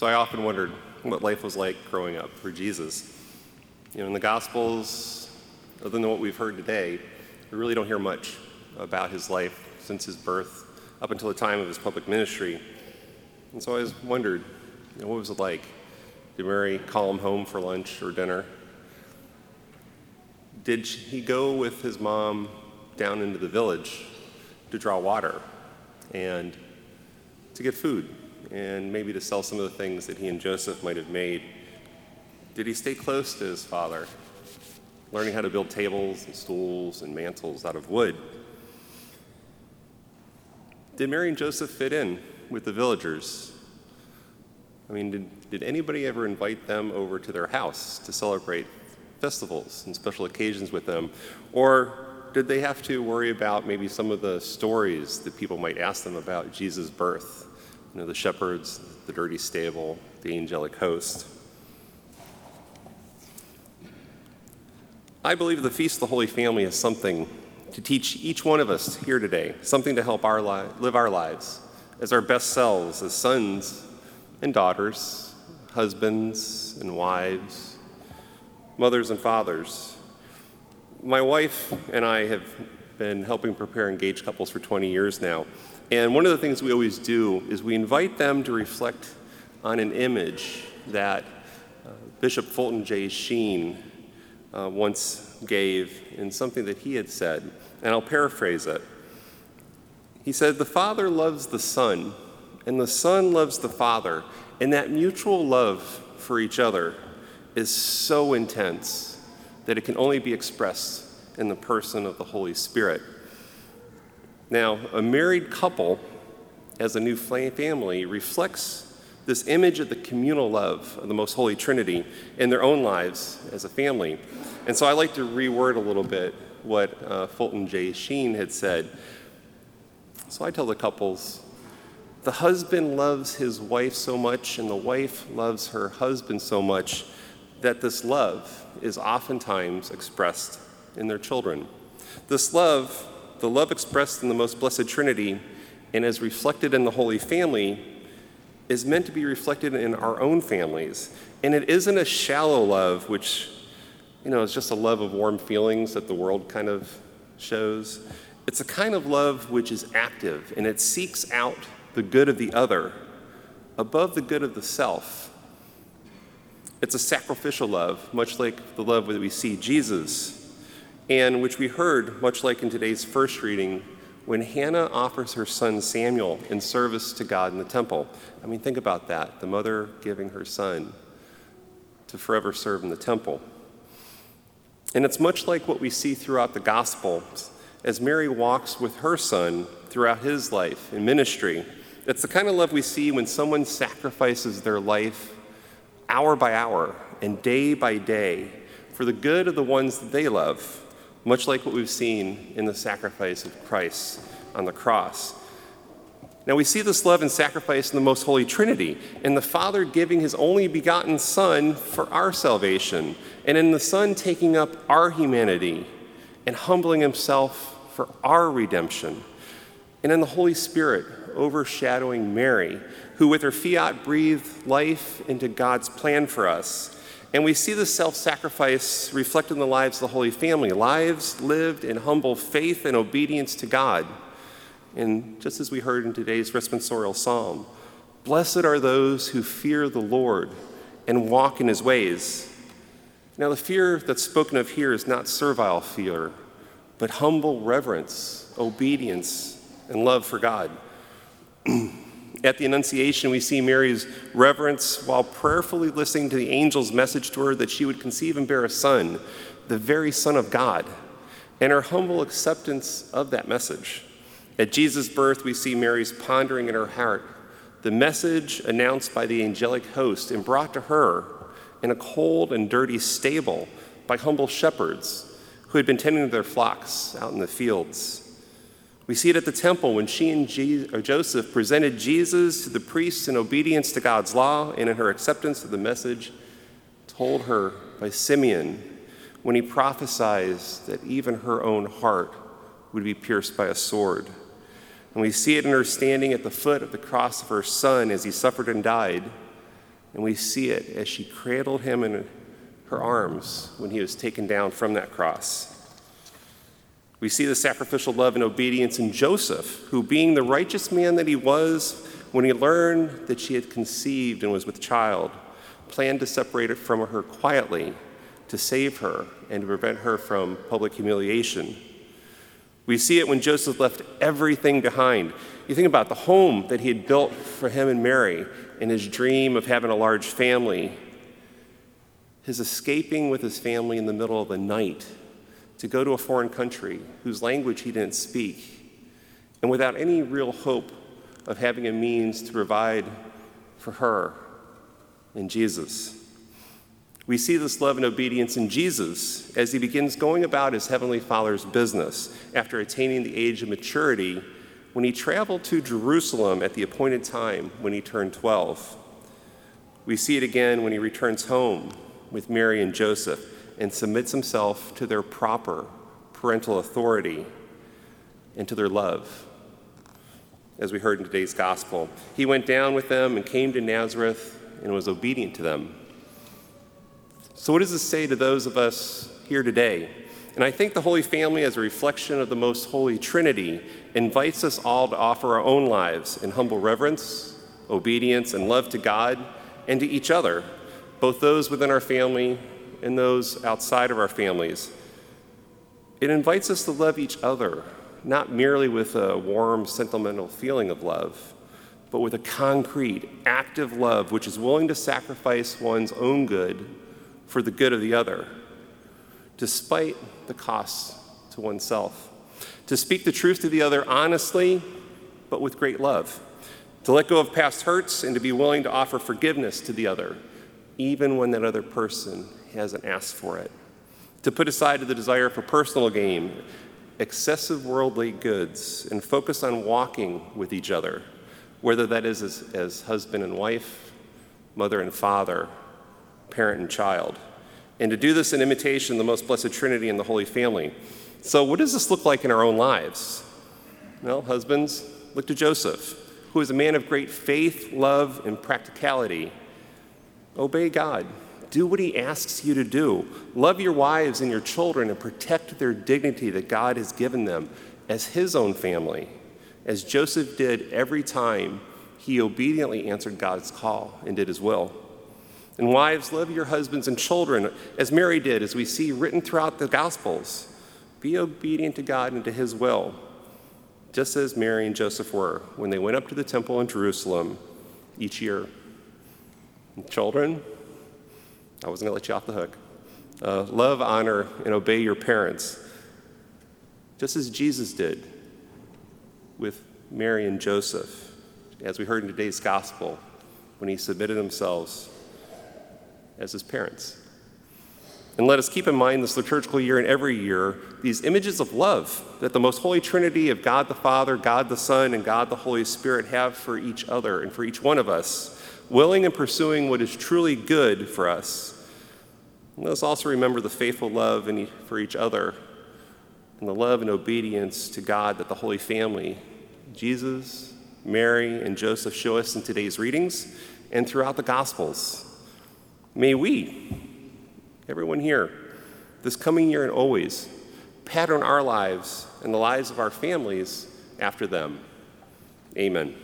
So I often wondered what life was like growing up for Jesus. You know, in the Gospels, other than what we've heard today, we really don't hear much about his life since his birth up until the time of his public ministry. And so I always wondered, you know, what was it like? Did Mary call him home for lunch or dinner? Did he go with his mom down into the village to draw water and to get food and maybe to sell some of the things that he and Joseph might have made? Did he stay close to his father, learning how to build tables and stools and mantles out of wood? Did Mary and Joseph fit in with the villagers? I mean, did, did anybody ever invite them over to their house to celebrate festivals and special occasions with them? Or did they have to worry about maybe some of the stories that people might ask them about Jesus' birth? You know, the shepherds, the dirty stable, the angelic host. I believe the Feast of the Holy Family is something to teach each one of us here today, something to help our li- live our lives as our best selves, as sons and daughters, husbands and wives, mothers and fathers. My wife and I have been helping prepare engaged couples for 20 years now. And one of the things we always do is we invite them to reflect on an image that uh, Bishop Fulton J. Sheen uh, once gave in something that he had said, and I'll paraphrase it. He said, The Father loves the Son, and the Son loves the Father, and that mutual love for each other is so intense that it can only be expressed in the person of the Holy Spirit. Now, a married couple as a new family reflects this image of the communal love of the Most Holy Trinity in their own lives as a family. And so I like to reword a little bit what uh, Fulton J. Sheen had said. So I tell the couples the husband loves his wife so much, and the wife loves her husband so much that this love is oftentimes expressed in their children. This love, the love expressed in the most blessed Trinity and as reflected in the Holy Family, is meant to be reflected in our own families. And it isn't a shallow love, which, you know, is just a love of warm feelings that the world kind of shows. It's a kind of love which is active and it seeks out the good of the other above the good of the self. It's a sacrificial love, much like the love that we see Jesus, and which we heard, much like in today's first reading, when Hannah offers her son Samuel in service to God in the temple. I mean, think about that the mother giving her son to forever serve in the temple. And it's much like what we see throughout the gospel as Mary walks with her son throughout his life in ministry. It's the kind of love we see when someone sacrifices their life hour by hour and day by day for the good of the ones that they love, much like what we've seen in the sacrifice of Christ on the cross. Now, we see this love and sacrifice in the most holy Trinity, in the Father giving his only begotten Son for our salvation, and in the Son taking up our humanity and humbling himself for our redemption, and in the Holy Spirit overshadowing Mary, who with her fiat breathed life into God's plan for us. And we see the self sacrifice reflected in the lives of the Holy Family, lives lived in humble faith and obedience to God. And just as we heard in today's responsorial psalm, blessed are those who fear the Lord and walk in his ways. Now, the fear that's spoken of here is not servile fear, but humble reverence, obedience, and love for God. At the Annunciation, we see Mary's reverence while prayerfully listening to the angel's message to her that she would conceive and bear a son, the very Son of God, and her humble acceptance of that message. At Jesus' birth, we see Mary's pondering in her heart the message announced by the angelic host and brought to her in a cold and dirty stable by humble shepherds who had been tending their flocks out in the fields. We see it at the temple when she and Joseph presented Jesus to the priests in obedience to God's law and in her acceptance of the message told her by Simeon when he prophesied that even her own heart would be pierced by a sword. And we see it in her standing at the foot of the cross of her son as he suffered and died, And we see it as she cradled him in her arms when he was taken down from that cross. We see the sacrificial love and obedience in Joseph, who, being the righteous man that he was, when he learned that she had conceived and was with child, planned to separate it from her quietly to save her and to prevent her from public humiliation. We see it when Joseph left everything behind. You think about the home that he had built for him and Mary and his dream of having a large family, his escaping with his family in the middle of the night to go to a foreign country whose language he didn't speak, and without any real hope of having a means to provide for her in Jesus. We see this love and obedience in Jesus as he begins going about his heavenly Father's business after attaining the age of maturity when he traveled to Jerusalem at the appointed time when he turned 12. We see it again when he returns home with Mary and Joseph and submits himself to their proper parental authority and to their love. As we heard in today's gospel, he went down with them and came to Nazareth and was obedient to them. So, what does this say to those of us here today? And I think the Holy Family, as a reflection of the Most Holy Trinity, invites us all to offer our own lives in humble reverence, obedience, and love to God and to each other, both those within our family and those outside of our families. It invites us to love each other, not merely with a warm, sentimental feeling of love, but with a concrete, active love which is willing to sacrifice one's own good for the good of the other, despite the costs to oneself. To speak the truth to the other honestly, but with great love. To let go of past hurts and to be willing to offer forgiveness to the other, even when that other person hasn't asked for it. To put aside the desire for personal gain, excessive worldly goods, and focus on walking with each other whether that is as, as husband and wife, mother and father, parent and child. And to do this in imitation of the most blessed Trinity and the Holy Family. So, what does this look like in our own lives? Well, husbands, look to Joseph, who is a man of great faith, love, and practicality. Obey God. Do what he asks you to do. Love your wives and your children and protect their dignity that God has given them as his own family as Joseph did every time he obediently answered God's call and did his will. And wives, love your husbands and children as Mary did, as we see written throughout the Gospels. Be obedient to God and to his will, just as Mary and Joseph were when they went up to the temple in Jerusalem each year. Children, I wasn't going to let you off the hook. Uh, love, honor, and obey your parents, just as Jesus did with Mary and Joseph, as we heard in today's gospel, when he submitted themselves as his parents. And let us keep in mind this liturgical year and every year these images of love that the most holy Trinity of God the Father, God the Son, and God the Holy Spirit have for each other and for each one of us, willing and pursuing what is truly good for us. And let us also remember the faithful love for each other and the love and obedience to God that the Holy Family Jesus, Mary, and Joseph show us in today's readings and throughout the Gospels. May we, everyone here, this coming year and always, pattern our lives and the lives of our families after them. Amen.